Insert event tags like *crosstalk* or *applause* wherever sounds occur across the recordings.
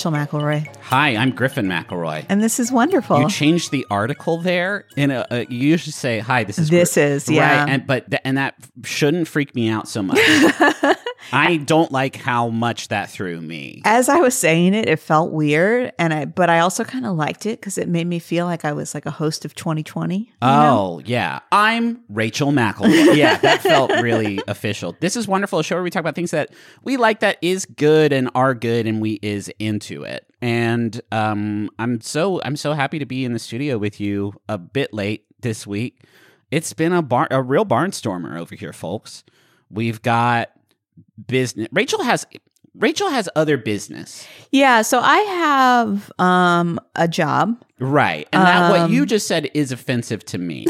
Hi, I'm Rachel McElroy, Hi, I'm Griffin McElroy. and this is wonderful. You changed the article there. In a, uh, you usually say, "Hi, this is This Gri-" is, yeah. right," and but th- and that shouldn't freak me out so much. *laughs* I don't like how much that threw me. As I was saying it, it felt weird, and I but I also kind of liked it because it made me feel like I was like a host of 2020. you know? Oh yeah, I'm Rachel McElroy. yeah, that felt really *laughs* official. This is wonderful. A show where we talk about things that we like, that is good and are good, and we is into it. And um, I'm so I'm so happy to be in the studio with you a bit late this week. It's been a bar a real barnstormer over here, folks. We've got business. Rachel has Rachel has other business, yeah. So I have um a job. right? And that what Um, you just said is offensive to me,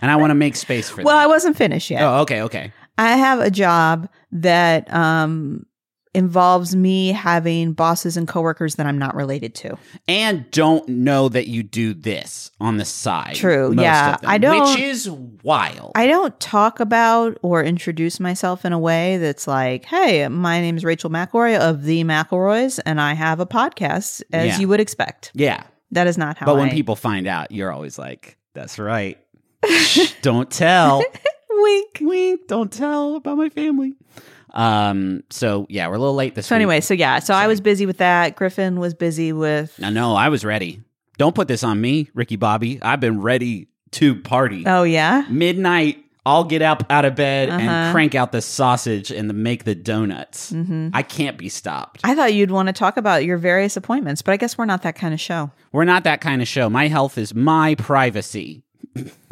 and I want to make space for *laughs* Well, that. I wasn't finished yet. Oh, okay, okay. I have a job that um involves me having bosses and coworkers that I'm not related to. And don't know that you do this on the side. True, yeah. them, I don't- Which is wild. I don't talk about or introduce myself in a way that's like, "Hey, my name is Rachel McElroy of the McElroys, and I have a podcast," as Yeah. you would expect. yeah. That is not how. But when I- people find out, you're always like, that's right. *laughs* Shh, don't tell. *laughs* wink. Wink, don't tell about my family. Um, so yeah, we're a little late this week. So week. anyway, so yeah, so I was busy with that. Griffin was busy with. No, know I was ready. Don't put this on me, Ricky Bobby. I've been ready to party. Oh yeah, Midnight, I'll get up out of bed Uh-huh. and crank out the sausage and the, make the donuts. hmm I can't be stopped. I thought you'd want to talk about your various appointments, but I guess we're not that kind of show. We're not that kind of show. My health is my privacy. *laughs*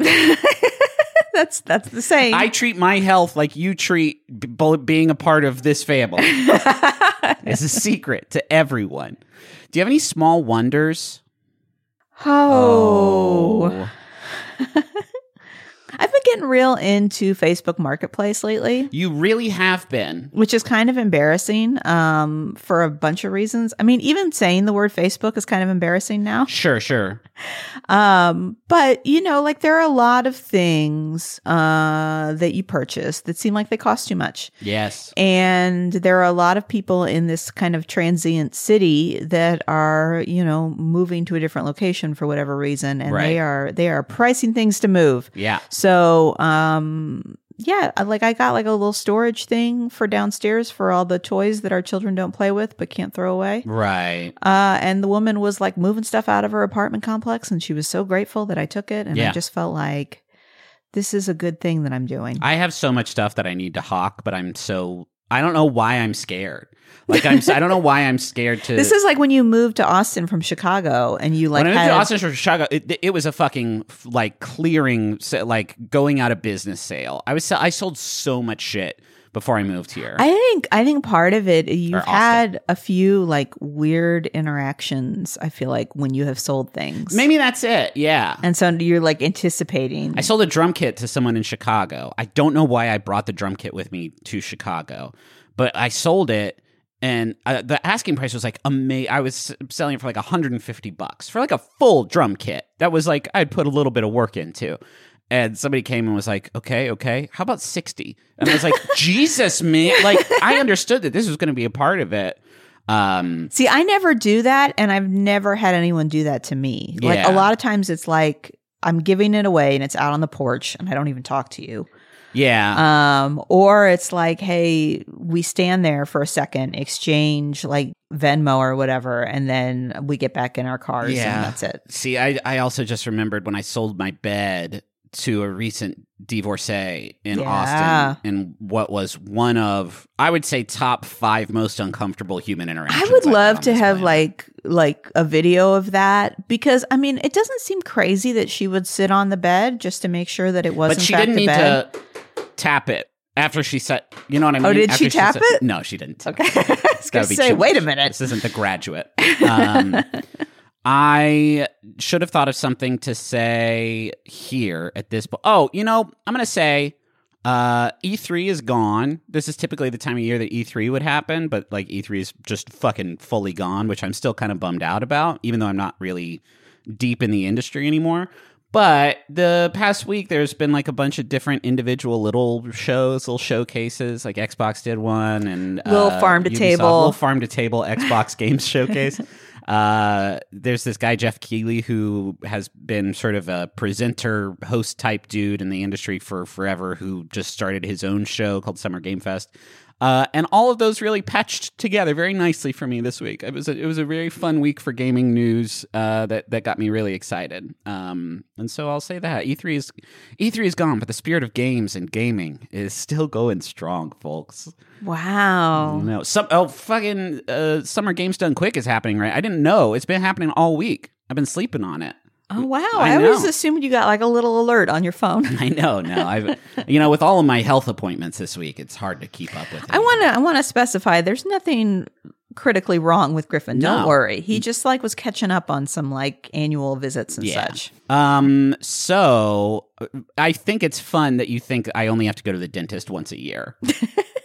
*laughs* that's that's the saying. I treat my health like you treat b- being a part of this family. *laughs* it's a secret to everyone. Do you have any small wonders? oh. oh. *laughs* I've been getting real into Facebook Marketplace lately. You really have been. which is kind of embarrassing um, for a bunch of reasons. I mean, even saying the word Facebook is kind of embarrassing now. Sure, sure. Um, but you know, like there are a lot of things uh, that you purchase that seem like they cost too much. Yes. And there are a lot of people in this kind of transient city that are, you know, moving to a different location for whatever reason, and Right. they are they are pricing things to move. Yeah. So, um, yeah, like I got like a little storage thing for downstairs for all the toys that our children don't play with but can't throw away. Right. Uh, and the woman was like moving stuff out of her apartment complex, and she was so grateful that I took it. And I just felt like this is a good thing that I'm doing. I have so much stuff that I need to hawk, but I'm so I don't know why I'm scared. Like I'm I don't know why I'm scared to this is like when you moved to Austin from Chicago, and you like when I moved had to Austin from Chicago, it, it was a fucking like clearing, like going out of business sale. I was I sold so much shit before I moved here. I think I think part of it you've had a few like weird interactions. I feel like when you have sold things, Maybe that's it. Yeah. and so you're like anticipating. I sold a drum kit to someone in Chicago. I don't know why I brought the drum kit with me to Chicago, but I sold it and uh, the asking price was like amazing. I was selling it for like 150 bucks for like a full drum kit. That was like I'd put a little bit of work into. And somebody came and was like, "Okay, okay, how about 60?" And I was like, *laughs* "Jesus, man!" Like I understood that this was going to be a part of it. Um, See, I never do that, and I've never had anyone do that to me. Like a lot of times, it's like I'm giving it away, and it's out on the porch, and I don't even talk to you. Yeah, Um, or it's like, hey, we stand there for a second, exchange like Venmo or whatever, and then we get back in our cars, Yeah. and that's it. See, I, I also just remembered when I sold my bed to a recent divorcee in Yeah. Austin in what was one of I would say top five most uncomfortable human interactions. I would I've love to have planet. like like a video of that because I mean it doesn't seem crazy that she would sit on the bed just to make sure that it was but she didn't need bed. to tap it after she said, You know what I mean? Oh, did After she tap set- it? No, she didn't. Okay, *laughs* I was That gonna say, wait a minute. This isn't the graduate. Um, *laughs* I should have thought of something to say here at this point. Oh, you know, I'm going to say uh, E3 is gone. This is typically the time of year that E3 would happen, but like E3 is just fucking fully gone, which I'm still kind of bummed out about, even though I'm not really deep in the industry anymore. But the past week, there's been like a bunch of different individual little shows, little showcases. Like Xbox did one, and Little uh, farm to Ubisoft- table. little farm to table Xbox *laughs* Games Showcase. Uh, there's this guy Geoff Keighley who has been sort of a presenter, host type dude in the industry for forever. Who just started his own show called Summer Game Fest. Uh, and all of those really patched together very nicely for me this week. It was a, it was a very fun week for gaming news uh, that that got me really excited. Um, and so I'll say that E3 is E3 is gone, but the spirit of games and gaming is still going strong, folks. Wow. No, some oh fucking uh, Summer Games Done Quick is happening right. I didn't know it's been happening all week. I've been sleeping on it. Oh wow! I I, always assumed you got like a little alert on your phone. *laughs* I know, no, I've you know with all of my health appointments this week, it's hard to keep up with. I want to. I want to specify. There's nothing critically wrong with Griffin. Don't worry. He just like was catching up on some like annual visits and Yeah. such. Um. So uh, I think it's fun that you think I only have to go to the dentist once a year. *laughs*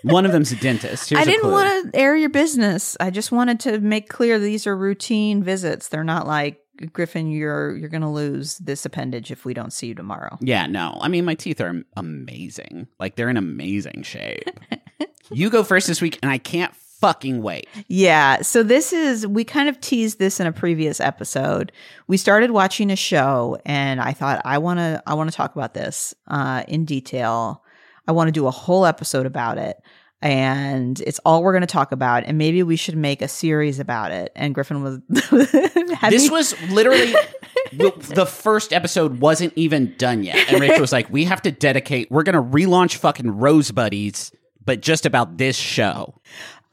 One of them's a dentist. Here's I didn't want to air your business. I just wanted to make clear these are routine visits. They're not like Griffin. You're you're going to lose this appendage if we don't see you tomorrow. Yeah, no. I mean, my teeth are amazing. Like they're in amazing shape. you go first this week, and I can't fucking wait. Yeah. So this is we kind of teased this in a previous episode. We started watching a show and I thought I want to I want to talk about this uh in detail. I want to do a whole episode about it. And it's all we're going to talk about. And maybe we should make a series about it. And Griffin was. *laughs* This me- was literally *laughs* the, the first episode wasn't even done yet, and Rachel was like, "We have to dedicate. We're gonna relaunch fucking Rose Buddies, but just about this show."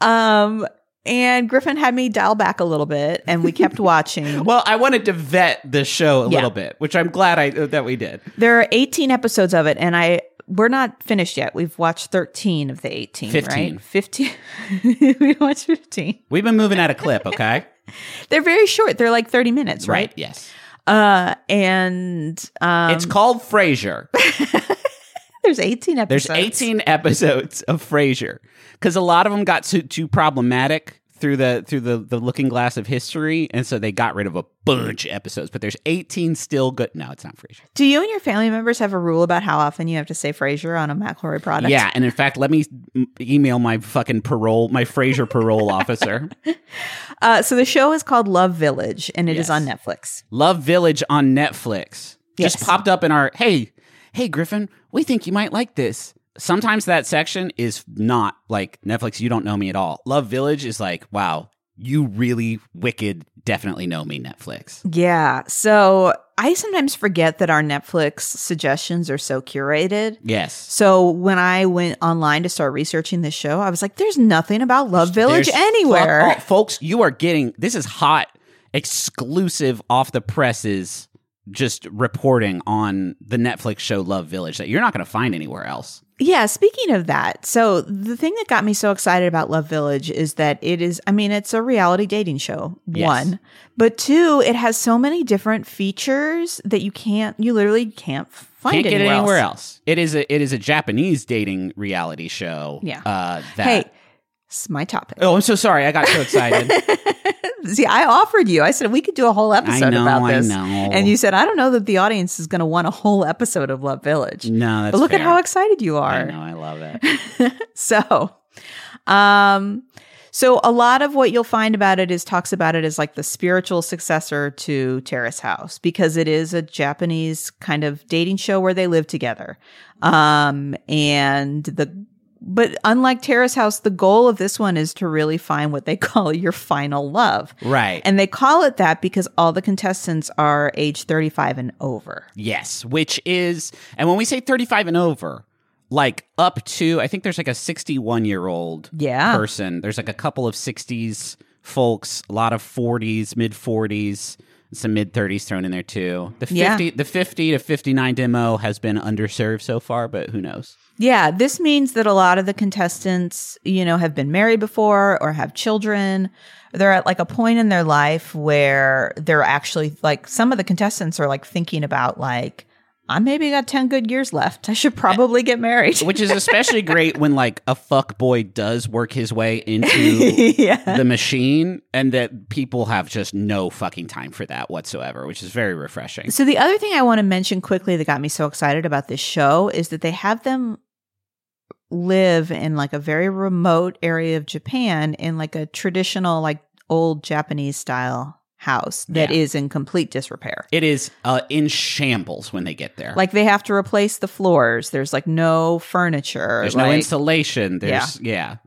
Um, and Griffin had me dial back a little bit, and we kept *laughs* watching. Well, I wanted to vet the show a Yeah. little bit, which I'm glad I that we did. There are 18 episodes of it, and I we're not finished yet. We've watched 13 of the 18, 15. right? 15. *laughs* we watched 15. We've been moving at a clip, okay? *laughs* They're very short. They're like 30 minutes, right? Yes. Uh, and um, it's called Frasier. *laughs* there's 18 episodes. There's 18 episodes of Frasier because a lot of them got too, too problematic through the through the, the looking glass of history, and so they got rid of a bunch of episodes. But there's 18 still good. No, it's not Frasier. Do you and your family members have a rule about how often you have to say Frasier on a McElroy product? Yeah, and in fact, let me email my fucking parole, my Frasier parole officer. *laughs* Uh, so the show is called Love Village, and it is Yes. on Netflix. Love Village on Netflix Yes. just popped up in our hey, hey Griffin, we think you might like this. Sometimes that section is not like Netflix. You don't know me at all. Love Village is like, wow, you really wicked, definitely know me. Netflix. Yeah. So I sometimes forget that our Netflix suggestions are so curated. Yes. So when I went online to start researching this show, I was like, there's nothing about Love Village There's anywhere. fuck all- folks, you are getting this is hot, exclusive off the presses, just reporting on the Netflix show Love Village that you're not going to find anywhere else. Yeah, speaking of that, so the thing that got me so excited about Love Village is that it is, I mean, it's a reality dating show, Yes. one, but two, it has so many different features that you can't, you literally can't find Can't get it anywhere, anywhere else. else. It is a it is a Japanese dating reality show. Yeah. Uh, that. Hey, it's my topic. Oh, I'm so sorry. I got so excited. *laughs* See, I offered you, I said we could do a whole episode know, about I this. know. And you said, I don't know that the audience is going to want a whole episode of Love Village. no, that's but look at how excited you are. I know. I love it. *laughs* so um so a lot of what you'll find about it is talks about it as like the spiritual successor to Terrace House because it is a Japanese kind of dating show where they live together. Um and the but unlike Terrace House, the goal of this one is to really find what they *laughs* call your final love. Right. And they call it that because all the contestants are age 35 and over. Yes, which is, and when we say 35 and over, like up to, I think there's like a 61 year old Yeah. person. There's like a couple of 60s folks, a lot of 40s, mid 40s, some mid 30s thrown in there too. The 50, Yeah. the 50 to 59 demo has been underserved so far, but who knows? Yeah, this means that a lot of the contestants, you know, have been married before or have children. They're at like a point in their life where they're actually like some of the contestants are like thinking about like I maybe got 10 good years left. I should probably get married. Which is especially *laughs* great when like a fuck boy does work his way into *laughs* yeah. the machine and that people have just no fucking time for that whatsoever, which is very refreshing. So the other thing I want to mention quickly that got me so excited about this show is that they have them live in like a very remote area of Japan in like a traditional like old Japanese style house that Yeah. is in complete disrepair. It is uh, in shambles when they get there. Like they have to replace the floors. There's like no furniture. there's no insulation. There's yeah.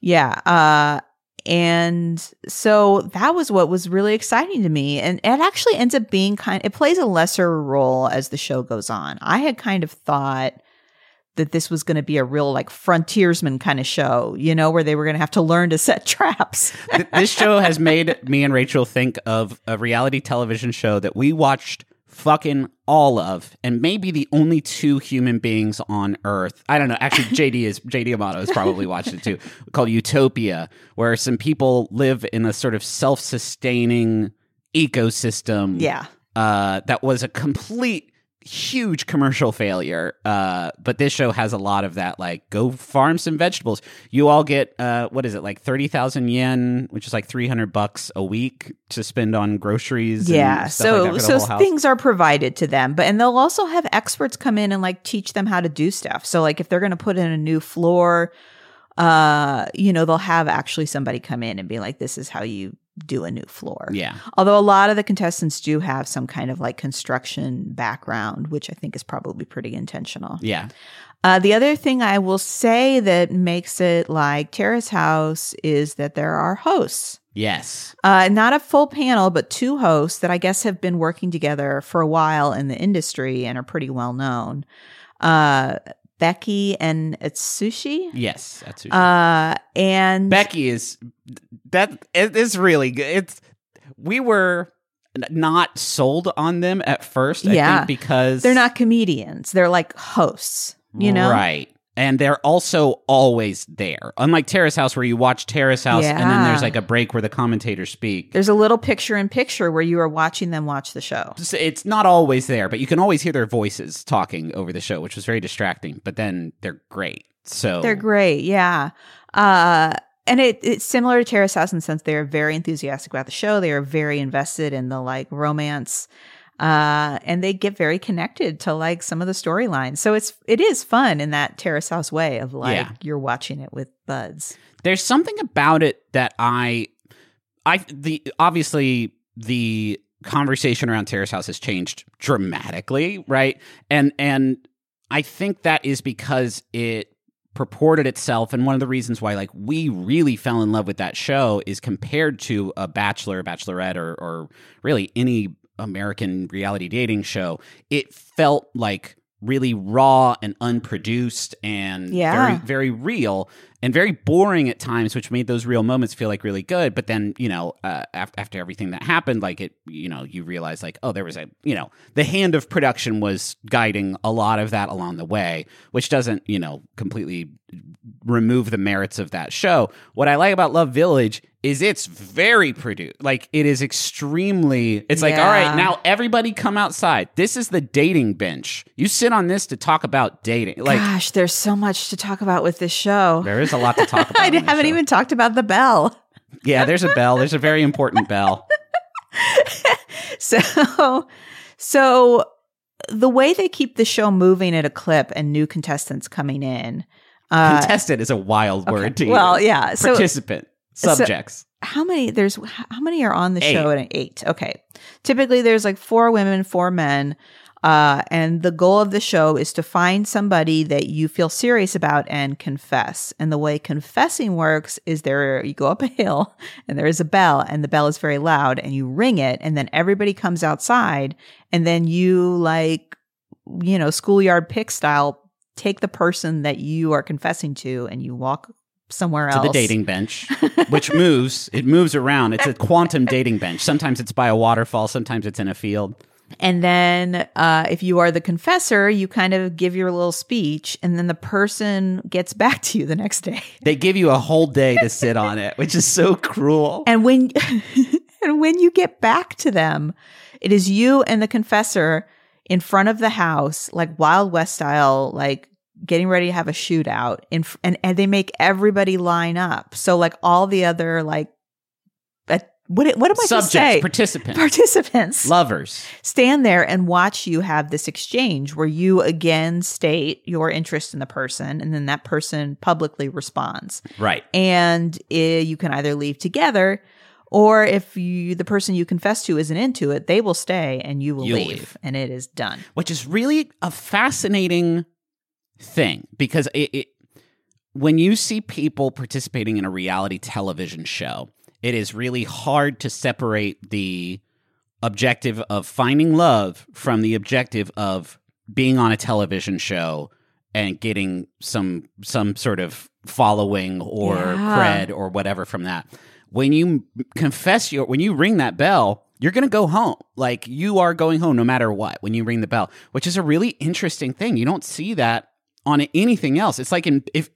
Yeah. Uh and so that was what was really exciting to me. And it actually ends up being kind it plays a lesser role as the show goes on. I had kind of thought that this was going to be a real like frontiersman kind of show, you know, where they were going to have to learn to set *laughs* traps. This show has made me and Rachel think of a reality television show that we watched fucking all of and maybe the only two human beings on earth i don't know actually *laughs* jd is jd amato has probably watched it too called utopia where some people live in a sort of self-sustaining ecosystem yeah. uh, that was a complete huge commercial failure uh, but this show has a lot of that like go farm some vegetables you all get uh, what is it like 30,000 yen which is like 300 bucks a week to spend on groceries and Yeah. stuff So like that for the so things are provided to them, but and they'll also have experts come in and like teach them how to do stuff. So like if they're going to put in a new floor, uh, you know, they'll have actually somebody come in and be like, "This is how you do a new floor." yeah Although a lot of the contestants do have some kind of like construction background, which I think is probably pretty intentional. yeah Uh, the other thing I will say that makes it like Terrace House is that there are hosts. yes Uh, not a full panel, but two hosts that I guess have been working together for a while in the industry and are pretty well known. Uh, Becky and Atsushi. yes who Uh, and becky is that it is really good it's we were not sold on them at first i Yeah. think because they're not comedians; they're like hosts. You know, Right. And they're also always there. Unlike Terrace House, where you watch Terrace House and then there's like a break where the commentators speak. There's a little picture in picture where you are watching them watch the show. It's- It's not always there, but you can always hear their voices talking over the show, which was very distracting. But then they're great. So They're great, yeah. Uh, and it, it's similar to Terrace House in the sense they are very enthusiastic about the show. They are very invested in the like romance, uh, and they get very connected to like some of the storylines. So it's it is fun in that Terrace House way of like Yeah. you're watching it with buds. there's something about it that I, I the obviously the conversation around Terrace House has changed dramatically, right? And and I think that is because it purported itself and one of the reasons why like we really fell in love with that show is compared to a bachelor bachelorette or or really any american reality dating show it felt like really raw and unproduced and Yeah. very very real and very boring at times which made those real moments feel like really good but then you know uh, after, after everything that happened like it you know you realize like oh there was a you know the hand of production was guiding a lot of that along the way which doesn't you know completely remove the merits of that show what i like about love village is it's very produced like it is extremely it's like all right now everybody come outside this is the dating bench you sit on this to talk about dating like Gosh, there's so much to talk about with this show. there is a lot to talk *laughs* about I haven't even talked about the bell. yeah there's a bell there's a very important bell *laughs* So, so the way they keep the show moving at a clip and new contestants coming in. Uh, contestant is a wild word to you. well, use. yeah. So participant subjects how many? There's how many are on the Eight. show at an eight? Okay. Typically, there's like four women, four men. Uh, and the goal of the show is to find somebody that you feel serious about and confess. And the way confessing works is there you go up a hill and there is a bell and the bell is very loud and you ring it and then everybody comes outside and then you like you know schoolyard pick style take the person that you are confessing to and you walk somewhere else. to the dating bench *laughs* which moves it moves around it's a quantum dating bench sometimes it's by a waterfall sometimes it's in a field And then uh, if you are the confessor, you kind of give your little speech, and then the person gets *laughs* back to you the next day. they give you a whole day to sit on it which is so cruel And when *laughs* and when you get back to them, it is you and the confessor in front of the house, like Wild West style, like getting ready to have a shootout in, and, and they make everybody line up. So like all the other like, what, what am I supposed to say? participants, Participants lovers. stand there and watch you have this exchange where you again state your interest in the person and then that person publicly responds Right. and eh, you can either leave together or if you the person you confess to isn't into it they will stay and you will leave, leave. and it is done which is really a fascinating thing because it, it when you see people participating in a reality television show, it is really hard to separate the objective of finding love from the objective of being on a television show and getting some some sort of following or Yeah. cred or whatever from that. When you confess your when you ring that bell, you're going to go home. Like you are going home no matter what when you ring the bell, which is a really interesting thing. You don't see that on anything else. It's like in if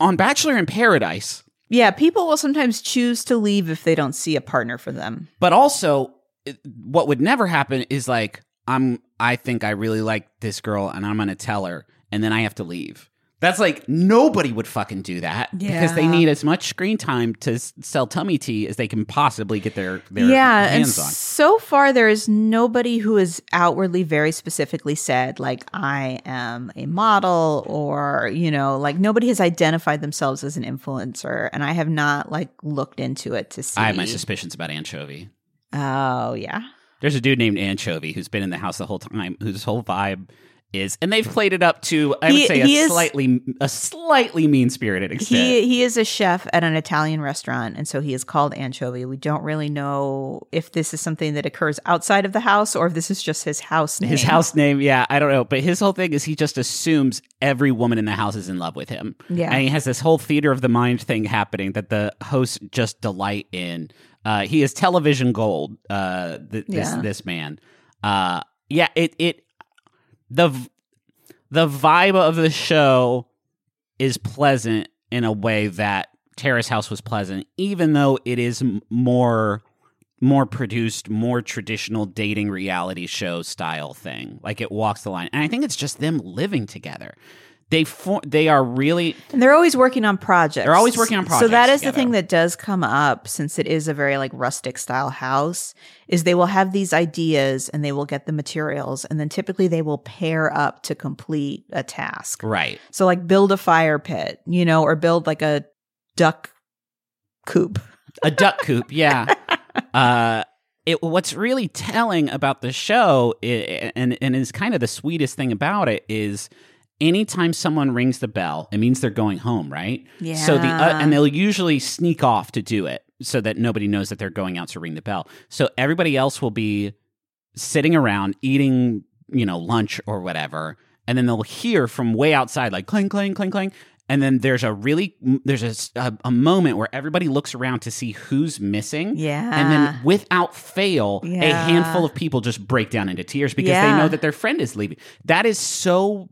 on Bachelor in Paradise, yeah people will sometimes choose to leave if they don't see a partner for them but also it- what would never happen is like I'm I think I really like this girl and I'm going to tell her and then I have to leave. That's like nobody would fucking do that because they need as much screen time to s- sell tummy tea as they can possibly get their their yeah and hands on. so far there is nobody who has outwardly very specifically said like i am a model or you know like nobody has identified themselves as an influencer and i have not like looked into it to see I have my suspicions about Anchovy. oh yeah There's a dude named Anchovy who's been in the house the whole time, whose whole vibe is, and they've played it up to I would He- say a is- slightly a slightly mean spirited extent. he he is a chef at an italian restaurant and so he is called anchovy we don't really know if this is something that occurs outside of the house or if this is just his house name his house name, yeah, I don't know, but his whole thing is he just assumes every woman in the house is in love with him. Yeah. and he has this whole theater of the mind thing happening that the hosts just delight in. Uh, he is television gold. Uh, th- this Yeah. this man. Uh, yeah, it it the the vibe of the show is pleasant in a way that Terrace House was pleasant, even though it is more more produced, more traditional dating reality show style thing. Like it walks the line, and I think it's just them living together. They for, they are really And they're always working on projects. They're always working on projects. So that is is the thing that does come up since it is a very like rustic style house is they will have these ideas and they will get the materials and then typically they will pair up to complete a task. right. So like build a fire pit, you know, or build like a duck coop. a duck *laughs* coop yeah uh it, what's really telling about the show and and is kind of the sweetest thing about it is anytime someone rings the bell it means they're going home right? Yeah. so the uh, and they'll usually sneak off to do it so that nobody knows that they're going out to ring the bell. So everybody else will be sitting around eating you know lunch or whatever and then they'll hear from way outside like clang clang clang clang and then there's a really there's a a moment where everybody looks around to see who's missing Yeah. and then without fail a handful of people just break down into tears because they know that their friend is leaving. That is so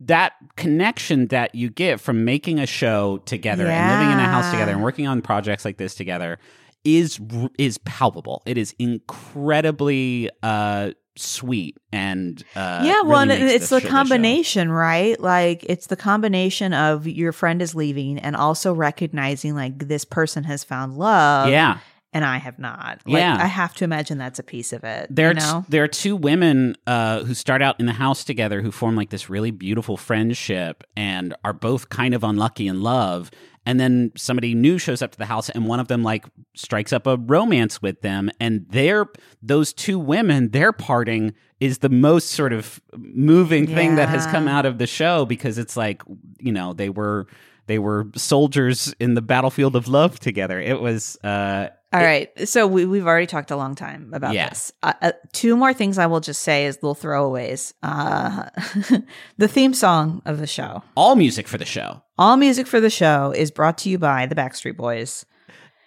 that connection that you get from making a show together and living in a house together and working on projects like this together is is palpable. It is incredibly uh, sweet and uh, yeah, well, really and it's the show. combination, right? Like it's the combination of your friend is leaving and also recognizing like this person has found love. Yeah, and I have not. Like, Yeah. I have to imagine that's a piece of it. there are you t- there are two women uh, who start out in the house together who form like this really beautiful friendship and are both kind of unlucky in love. And then somebody new shows up to the house, and one of them like strikes up a romance with them, and they're those two women, their parting is the most sort of moving thing that has come out of the show because it's like you know they were they were soldiers in the battlefield of love together. It was uh, All right. So we, we've already talked a long time about Yeah. this. Uh, uh, two more things I will just say as little throwaways. Uh, *laughs* the theme song of the show. all music for the show. All music for the show is brought to you by the Backstreet Boys.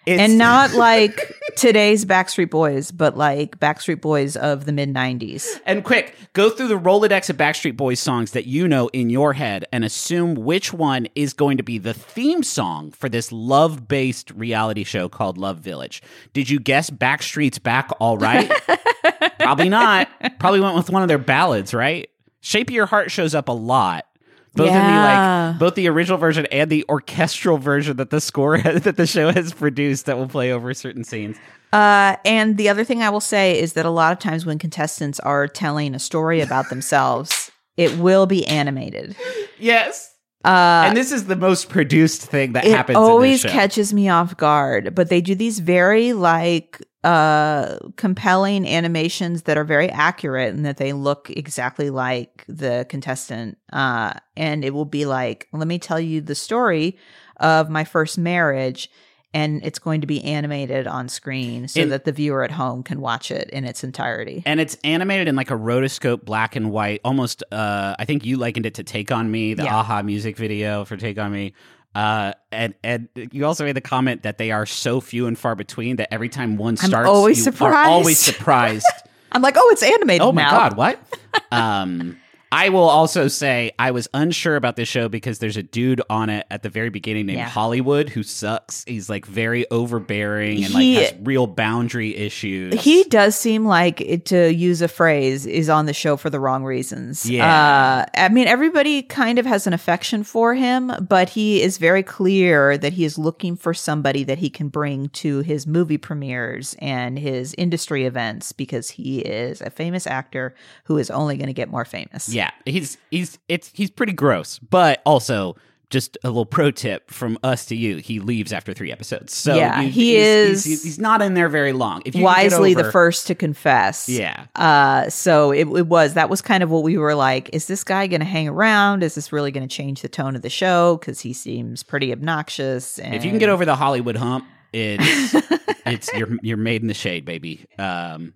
It's, and not *laughs* like today's Backstreet Boys, but like Backstreet Boys of the mid 90s. And quick, go through the Rolodex of Backstreet Boys songs that you know in your head and assume which one is going to be the theme song for this love based reality show called Love Village. Did you guess Backstreet's Back All Right? *laughs* Probably not. Probably went with one of their ballads, right? Shape of Your Heart shows up a lot. Both in the like both the original version and the orchestral version that the score that the show has produced that will play over certain scenes. Uh, and the other thing I will say is that a lot of times when contestants are telling a story about themselves, it will be animated. Yes. Uh, and this is the most produced thing that it happens always in this show. catches me off guard, but they do these very like uh compelling animations that are very accurate and that they look exactly like the contestant uh and it will be like let me tell you the story of my first marriage and it's going to be animated on screen so In- that the viewer at home can watch it in its entirety. And it's animated in like a rotoscope black and white almost uh i think you likened it to take on me the Yeah. aha music video for take on me. Uh and and you also made the comment that they are so few and far between that every time one I'm starts always you surprised. always surprised. *laughs* I'm like oh it's animated oh my now. God what? *laughs* Um I will also say I was unsure about this show because there's a dude on it at the very beginning named Yeah. Hollywood who sucks. He's like very overbearing and He- like has real boundary issues. He does seem like, it, to use a phrase, is on the show for the wrong reasons. Yeah. Uh, I mean, everybody kind of has an affection for him, but he is very clear that he is looking for somebody that he can bring to his movie premieres and his industry events because he is a famous actor who is only going to get more famous. Yeah, he's he's it's he's pretty gross, but also just a little pro tip from us to you: he leaves after three episodes. So Yeah, you- he he's, is He's, he's not in there very long. If you can get Wisely the first to confess. Yeah, Uh, so it, it was that was kind of what we were like. Is this guy going to hang around? Is this really going to change the tone of the show? Because he seems pretty obnoxious. And if you can get over the Hollywood hump, it's *laughs* it's you're you're made in the shade, baby. Um,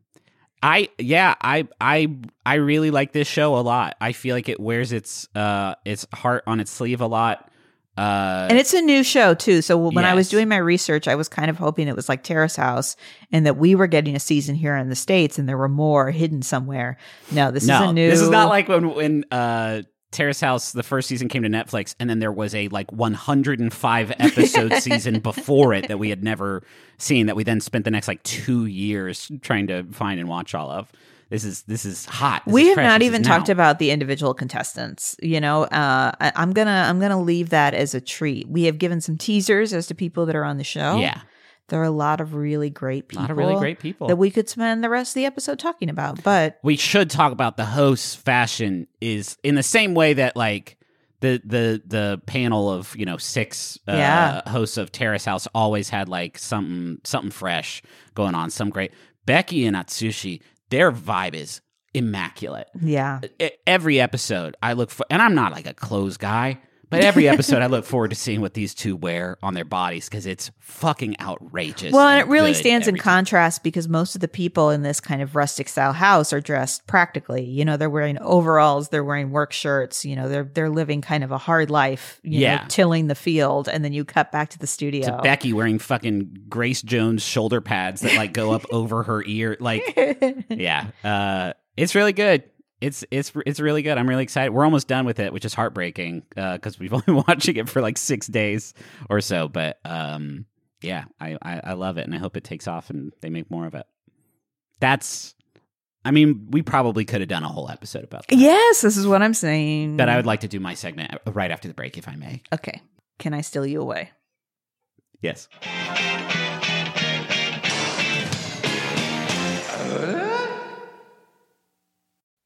I yeah, I I I really like this show a lot. I feel like it wears its uh its heart on its sleeve a lot. Uh, and it's a new show too. So when I was doing my research, I was kind of hoping it was like Terrace House, and that we were getting a season here in the states, and there were more hidden somewhere. No, this no, is a new. this is not like when when uh Terrace House the first season came to Netflix and then there was a like 105 episode *laughs* season before it that we had never seen that we then spent the next like 2 years trying to find and watch all of. This is this is hot. This we is have fresh. not This even talked now. about the individual contestants you know uh I, i'm gonna i'm gonna leave that as a treat we have given some teasers as to people that are on the show Yeah. There are a lot of really great A people lot of really great people. that we could spend the rest of the episode talking about but we should talk about the host's fashion is in the same way that like the the the panel of you know six uh, Yeah. hosts of Terrace House always had like something something fresh going on, some great. Becky and Atsushi, their vibe is immaculate. yeah Every episode, I look for, and I'm not like a clothes guy, but every episode, I look forward to seeing what these two wear on their bodies because it's fucking outrageous. well and it really stands in contrast because most of the people in this kind of rustic style house are dressed practically you know they're wearing overalls they're wearing work shirts you know they're they're living kind of a hard life you Yeah. know tilling the field and then you cut back to the studio to Becky wearing fucking Grace Jones shoulder pads that like go up over her ear. Like, *laughs* yeah, uh, it's really good. It's it's it's really good. I'm really excited. We're almost done with it, which is heartbreaking uh, because we've *laughs* only been watching it for like six days or so. But um, yeah, I, I I love it, and I hope it takes off and they make more of it. That's, I mean, we probably could have done a whole episode about that. Yes, this is what I'm saying. But I would like to do my segment uh, right after the break, if I may. Okay. Can I steal you away? Yes. Uh,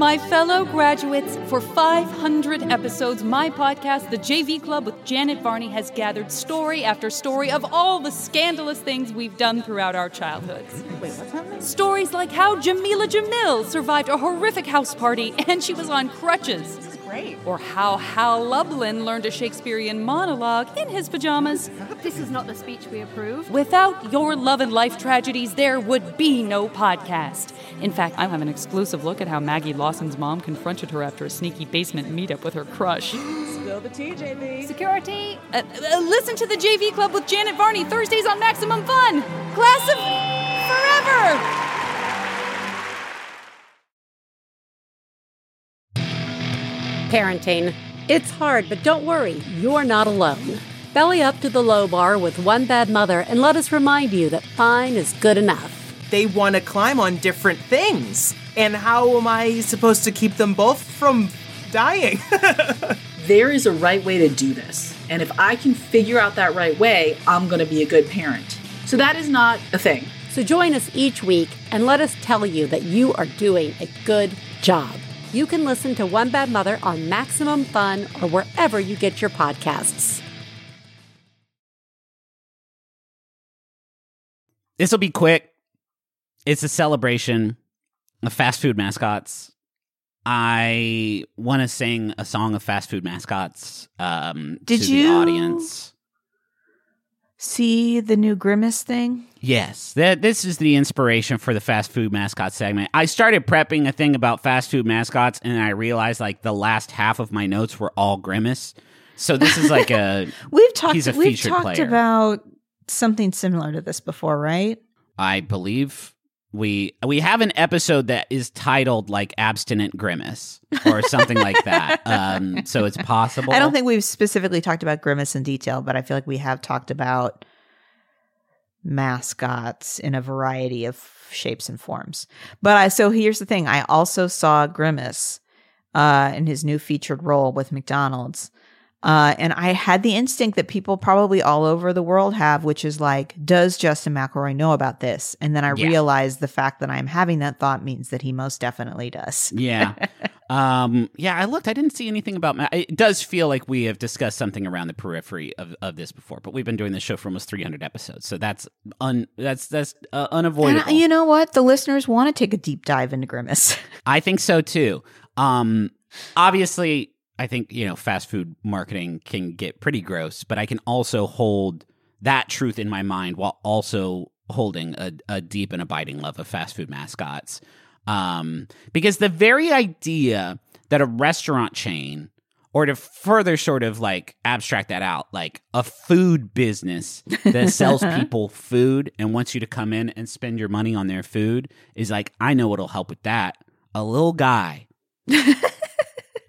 My fellow graduates, for 500 episodes, my podcast, The JV Club with Janet Varney, has gathered story after story of all the scandalous things we've done throughout our childhoods. Wait, what's happening? Stories like how Jameela Jamil survived a horrific house party and she was on crutches. Great. Or how Hal Lublin learned a Shakespearean monologue in his pajamas. This is not the speech we approve. Without your love and life tragedies, there would be no podcast. In fact, I have an exclusive look at how Maggie Lawson's mom confronted her after a sneaky basement meetup with her crush. Spill the tea, JV. Security! Uh, uh, listen to the JV Club with Janet Varney, Thursdays on Maximum Fun! Class of Forever! Parenting. It's hard, but don't worry, you're not alone. Belly up to the low bar with One Bad Mother and let us remind you that fine is good enough. They want to climb on different things. And how am I supposed to keep them both from dying? *laughs* there is a right way to do this. And if I can figure out that right way, I'm going to be a good parent. So that is not a thing. So join us each week and let us tell you that you are doing a good job. You can listen to One Bad Mother on Maximum Fun or wherever you get your podcasts. This will be quick. It's a celebration of fast food mascots. I want to sing a song of fast food mascots um, Did to you- the audience. See the new Grimace thing? Yes, that this is the inspiration for the fast food mascot segment. I started prepping a thing about fast food mascots, and I realized like the last half of my notes were all grimace. So this is like a *laughs* We've talked He's a we've talked player. about something similar to this before, right? I believe we we have an episode that is titled like abstinent grimace or something like that. *laughs* Um, so it's possible. I don't think we've specifically talked about Grimace in detail, but I feel like we have talked about mascots in a variety of shapes and forms. But I so here's the thing: I also saw Grimace uh, in his new featured role with McDonald's. Uh, and I had the instinct that people probably all over the world have, which is like, does Justin McElroy know about this? And then I Yeah. realized the fact that I'm having that thought means that he most definitely does. Yeah. *laughs* um, yeah, I looked. I didn't see anything about. Ma- it does feel like we have discussed something around the periphery of, of this before, but we've been doing this show for almost 300 episodes, so that's un that's that's uh, unavoidable. I- you know what? The listeners want to take a deep dive into Grimace. *laughs* I think so too. Um, obviously, I think you know fast food marketing can get pretty gross, but I can also hold that truth in my mind while also holding a, a deep and abiding love of fast food mascots. Um, because the very idea that a restaurant chain Or to further sort of like abstract that out, like a food business that sells *laughs* people food and wants you to come in and spend your money on their food is like, I know what'll help with that. A little guy. *laughs*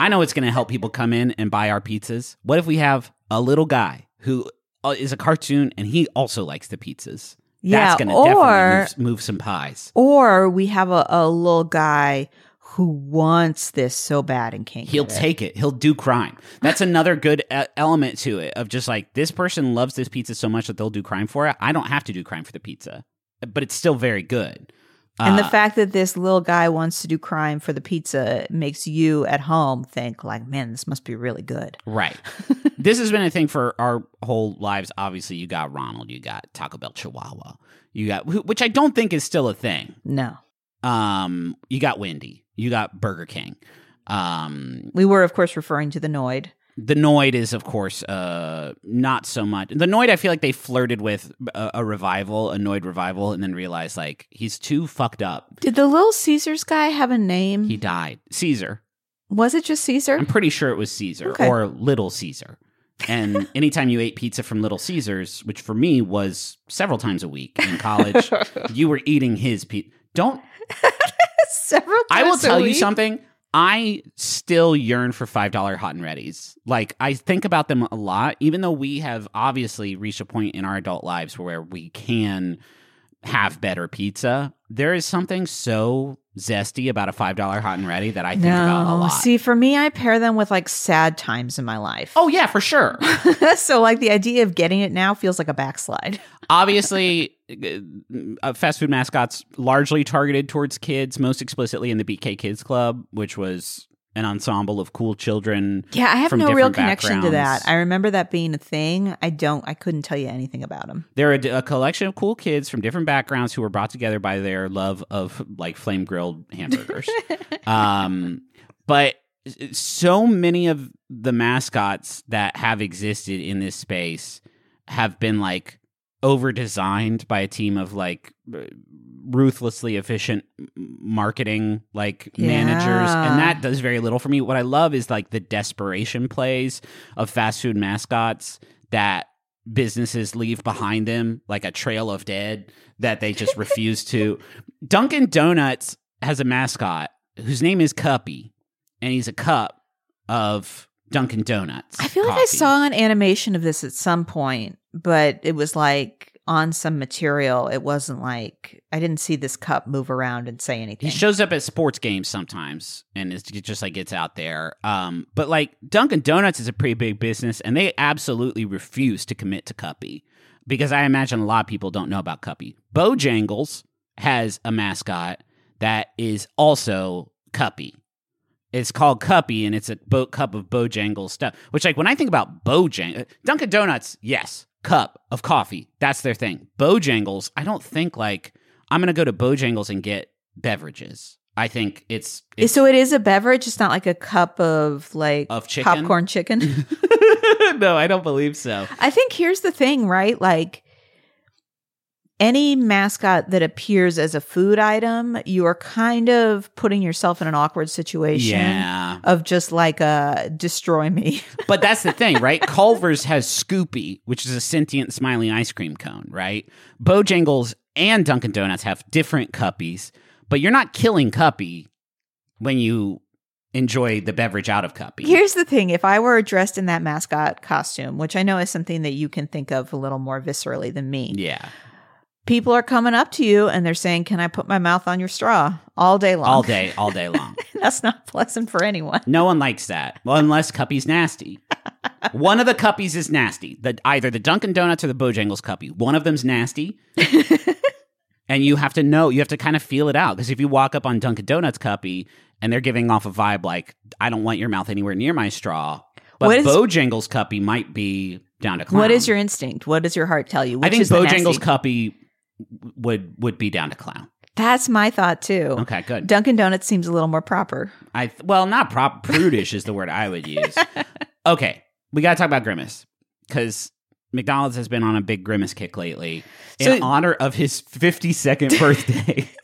I know it's going to help people come in and buy our pizzas. What if we have a little guy who uh, a cartoon and he also likes the pizzas? Yeah, That's going to definitely move, move some pies. Or we have a, a little guy who wants this so bad and can't. He'll get it. take it. He'll do crime. That's *laughs* another good element to it of just like this person loves this pizza so much that they'll do crime for it. I don't have to do crime for the pizza, but it's still very good. And the Uh, fact that this little guy wants to do crime for the pizza makes you at home think like, man, this must be really good. Right. *laughs* this has been a thing for our whole lives. Obviously, you got Ronald, you got Taco Bell Chihuahua, you got which I don't think is still a thing. No. Um, you got Wendy, you got Burger King. Um, We were, of course, referring to the Noid. The Noid is, of course, uh, not so much. The Noid, I feel like they flirted with a, a revival, a Noid revival, and then realized like he's too fucked up. Did the Little Caesars guy have a name? He died. Caesar. was it just Caesar? I'm pretty sure it was Caesar Okay. or Little Caesar. And *laughs* anytime you ate pizza from Little Caesars, which for me was several times a week in college, *laughs* you were eating his pizza. Don't *laughs* Several times I will tell you something. I still yearn for five dollar hot and readies. Like I think about them a lot, even though we have obviously reached a point in our adult lives where we can have better pizza. There is something so zesty about a five dollar hot and ready that I think about a lot. see, for me, I pair them with like sad times in my life. oh yeah, for sure. *laughs* so like the idea of getting it now feels like a backslide. *laughs* obviously uh, fast food mascots largely targeted towards kids most explicitly in the bk kids club which was an ensemble of cool children Yeah, I have no real connection to that. I remember that being a thing. I don't. I couldn't tell you anything about them. they're a, a collection of cool kids from different backgrounds who were brought together by their love of like flame grilled hamburgers *laughs* um but so many of the mascots that have existed in this space have been like over designed by a team of like ruthlessly efficient marketing like managers and that does very little for me. What i love is like the desperation plays of fast food mascots that businesses leave behind them like a trail of dead that they just refuse to. *laughs* Dunkin donuts has a mascot whose name is cuppy and he's a cup of dunkin donuts I feel like I saw an animation of this at some point, but it was like on some material. It wasn't like I didn't see this cup move around and say anything. He shows up at sports games sometimes and is it just like gets out there. Um, but like Dunkin' Donuts is a pretty big business and they absolutely refuse to commit to Cuppy because I imagine a lot of people don't know about Cuppy. Bojangles has a mascot that is also Cuppy. It's called Cuppy and it's a bo- cup of Bojangles stuff. Which like when I think about Bojangles, uh, Dunkin' Donuts, yes, cup of coffee. That's their thing. Bojangles, I don't think like I'm gonna go to Bojangles and get beverages. I think it's, it's so it is a beverage. It's not like a cup of like Of chicken? popcorn chicken. *laughs* no, I don't believe so. I think here's the thing, right? Like any mascot that appears as a food item, you are kind of putting yourself in an awkward situation Yeah, of just like uh destroy me. *laughs* but that's the thing, right? Culver's has Scoopie, which is a sentient smiling ice cream cone, right? Bojangles and Dunkin' Donuts have different cuppies, but you're not killing Cuppy when you enjoy the beverage out of Cuppy. Here's the thing, if I were dressed in that mascot costume, which I know is something that you can think of a little more viscerally than me. yeah, People are coming up to you and they're saying, "Can I put my mouth on your straw?" all day long. all day, all day long. *laughs* That's not pleasant for anyone. No one likes that. Well, unless Cuppy's nasty. *laughs* One of the Cuppies is nasty. The, either the Dunkin' Donuts or the Bojangles Cuppy. One of them's nasty. *laughs* and you have to know, you have to kind of feel it out. Because if you walk up on Dunkin' Donuts Cuppy and they're giving off a vibe like, I don't want your mouth anywhere near my straw. But What is- Bojangles Cuppy might be down to clown. What is your instinct? What does your heart tell you? Which I think Bojangles nasty- Cuppy would would be down to clown. That's my thought too. Okay, good. Dunkin' Donuts seems a little more proper. I well, not prop prudish is the word I would use. *laughs* Okay, we got to talk about Grimace because McDonald's has been on a big Grimace kick lately in honor of his 52nd birthday. *laughs*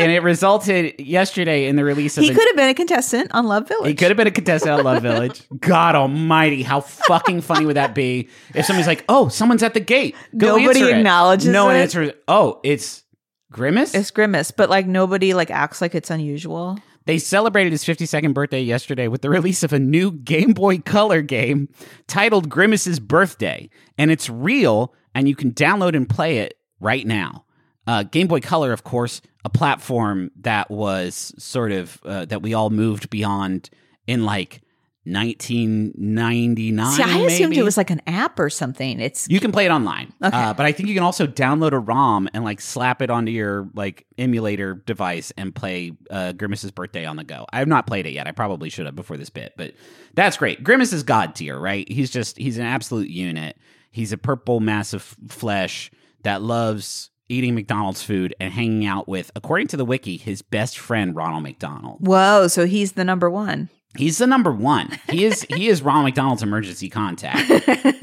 and it resulted yesterday in the release of He could have been a contestant on Love Village. He could have been a contestant on Love Village. God Almighty, how fucking funny would that be if somebody's like, "Oh, someone's at the gate." Go Nobody answer it." acknowledges No one it. answers. Oh, it's Grimace. It's grimace, but like nobody like acts like it's unusual. They celebrated his 52nd birthday yesterday with the release of a new Game Boy Color game titled Grimace's Birthday, and it's real, and you can download and play it right now. Uh, Game Boy Color, of course, a platform that was sort of uh, that we all moved beyond in like 1999. See, I assumed maybe? it was like an app or something. It's You can play it online, Okay. uh, but I think you can also download a ROM and like slap it onto your like emulator device and play uh, Grimace's Birthday on the go. I have not played it yet. I probably should have before this bit, but that's great. Grimace is god tier, right? He's just he's an absolute unit. He's a purple mass of flesh that loves eating McDonald's food and hanging out with, according to the wiki, his best friend Ronald McDonald. whoa. So he's the number one. He's the number one. He is *laughs* he is Ronald McDonald's emergency contact.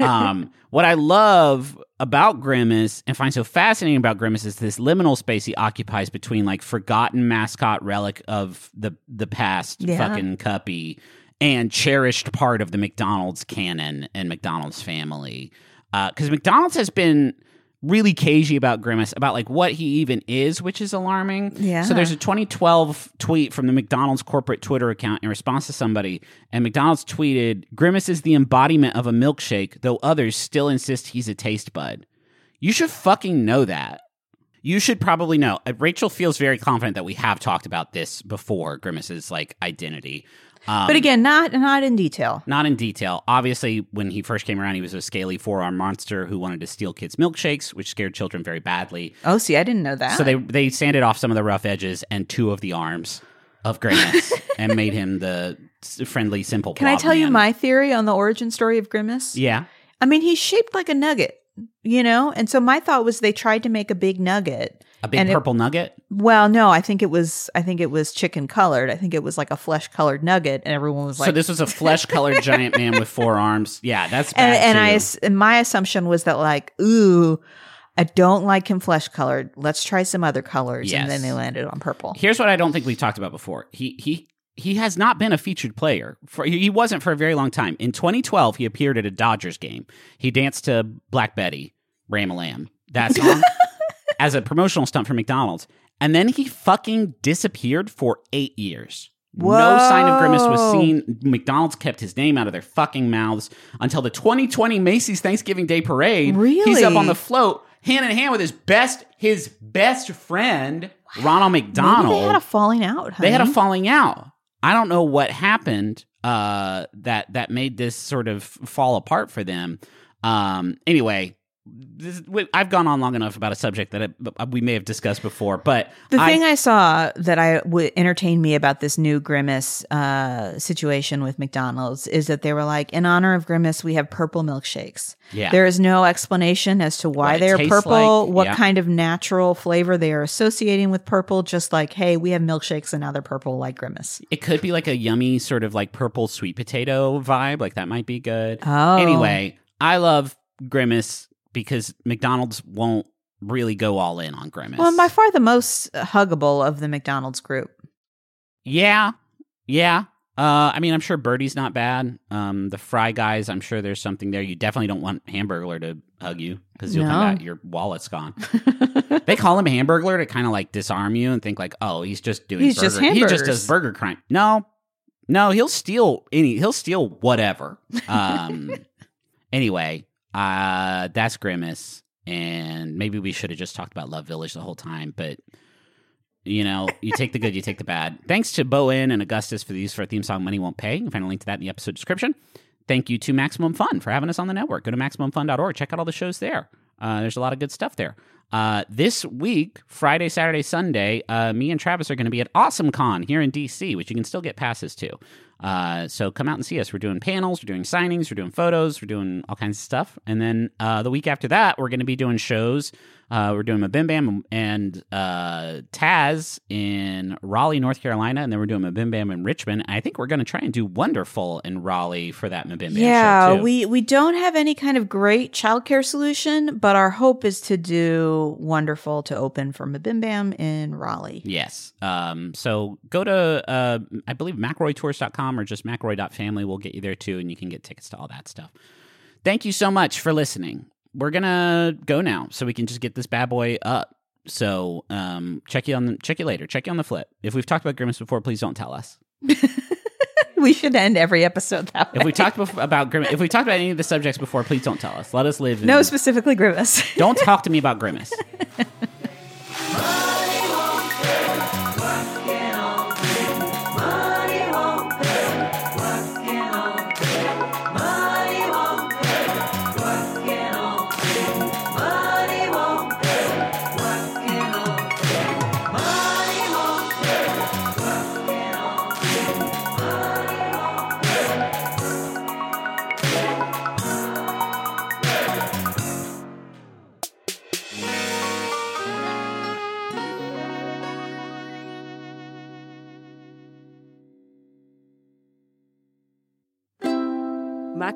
*laughs* Um, what I love about Grimace and find so fascinating about Grimace is this liminal space he occupies between like forgotten mascot relic of the the past, Yeah. fucking Cuppy, and cherished part of the McDonald's canon and McDonald's family. Because McDonald's has been really cagey about Grimace, about like what he even is, which is alarming. Yeah. So there's a 2012 tweet from the McDonald's corporate Twitter account in response to somebody, and McDonald's tweeted, "Grimace is the embodiment of a milkshake, though others still insist he's a taste bud." You should fucking know that. You should probably know. Uh, Rachel feels very confident that we have talked about this before. Grimace's like identity. Um, But again, not not in detail. not in detail. Obviously, when he first came around, he was a scaly four armed monster who wanted to steal kids' milkshakes, which scared children very badly. Oh, see, I didn't know that. So they they sanded off some of the rough edges and two of the arms of Grimace *laughs* and made him the friendly, simple. Can I tell you my theory on the origin story of Grimace? Yeah, I mean, he's shaped like a nugget, you know? And so my thought was they tried to make a big nugget. A big And it- purple nugget. Well, no, I think it was I think it was chicken colored. I think it was like a flesh colored nugget and everyone was like so this was a flesh-colored *laughs* giant man with four arms. Yeah, that's bad and I too. ass- and my assumption was that like, ooh, I don't like him flesh colored. Let's try some other colors. And then they landed on purple. Here's what I don't think we've talked about before. He he he has not been a featured player. For he wasn't for a very long time. In 2012, he appeared at a Dodgers game. He danced to Black Betty, Ram-a-Lam, that song, *laughs* as a promotional stunt for McDonald's. And then he fucking disappeared for eight years. No sign of Grimace was seen. McDonald's kept his name out of their fucking mouths until the 2020 Macy's Thanksgiving Day Parade. Really? He's up on the float, hand in hand with his best his best friend, Ronald McDonald. Maybe they had a falling out. They had a falling out. I don't know what happened uh, that that made this sort of fall apart for them. Um, anyway, this, I've gone on long enough about a subject that it, we may have discussed before, but The I- thing I saw that I would entertain me about this new Grimace uh, situation with McDonald's is that they were like, in honor of Grimace, we have purple milkshakes. Yeah. There is no explanation as to why they are purple, like, what yeah. kind of natural flavor they are associating with purple. Just like, hey, we have milkshakes and now they're purple like Grimace. It could be like a yummy sort of like purple sweet potato vibe. Like that might be good. Oh. Anyway, I love Grimace because McDonald's won't really go all in on Grimace. Well, by far the most huggable of the McDonald's group. Yeah, yeah. Uh, I mean, I'm sure Birdie's not bad. Um, the Fry guys, I'm sure there's something there. You definitely don't want Hamburglar to hug you because you'll come No. back, your wallet's gone. *laughs* they call him Hamburglar to kind of like disarm you and think like, oh, he's just doing. He's burger. just he just does burger crime. No, no, he'll steal any. He'll steal whatever. *laughs* Um, anyway, uh, that's Grimace, and maybe we should have just talked about Love Village the whole time, but you know, you take the good, you take the bad. Thanks to bo en and Augustus for the use for our theme song Money Won't Pay. You can find a link to that in the episode description. Thank you to Maximum Fun for having us on the network. Go to MaximumFun.org. Check out all the shows there. Uh, there's a lot of good stuff there. Uh, this week, Friday, Saturday, Sunday, uh, me and Travis are going to be at Awesome Con here in DC, which you can still get passes to. Uh, so come out and see us. We're doing panels, we're doing signings, we're doing photos, we're doing all kinds of stuff. And then uh, the week after that, we're going to be doing shows Uh, we're doing MBMBaM and uh, Taz in Raleigh, North Carolina, and then we're doing MBMBaM in Richmond. I think we're going to try and do Wonderful in Raleigh for that MBMBaM Yeah, we we don't have any kind of great childcare solution, but our hope is to do wonderful to open for MBMBaM in Raleigh. Yes. Um, so go to, uh, I believe, McElroyTours.com or just McElroy.family. We'll get you there too, and you can get tickets to all that stuff. Thank you so much for listening. We're going to go now so we can just get this bad boy up. So um, check you on the, check you later. Check you on the flip. If we've talked about Grimace before, please don't tell us. *laughs* We should end every episode that way. If we talked bef- about Grimace, if we talked about any of the subjects before, please don't tell us. Let us live. In, no, specifically Grimace. don't talk to me about *laughs* Grimace.